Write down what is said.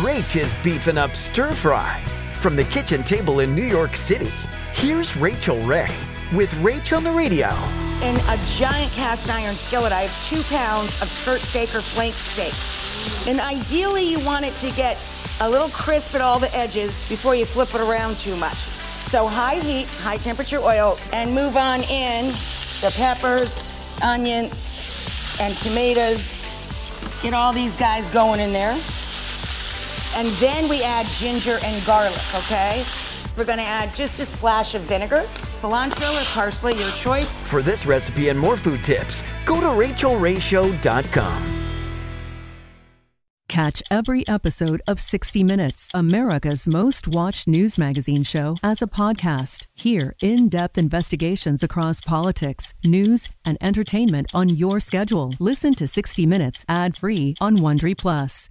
Rach is beefing up stir fry. From the kitchen table in New York City, here's Rachael Ray with Rach on the radio. In a giant cast iron skillet, I have two pounds of skirt steak or flank steak. And ideally, you want it to get a little crisp at all the edges before you flip it around too much. So high heat, high temperature oil, and move on in the peppers, onions, and tomatoes. Get all these guys going in there. And then we add ginger and garlic, okay? We're gonna add just a splash of vinegar, cilantro or parsley, your choice. For this recipe and more food tips, go to rachaelrayshow.com. Catch every episode of 60 Minutes, America's most watched news magazine show, as a podcast. Hear in depth investigations across politics, news, and entertainment on your schedule. Listen to 60 Minutes ad free on Wondery Plus.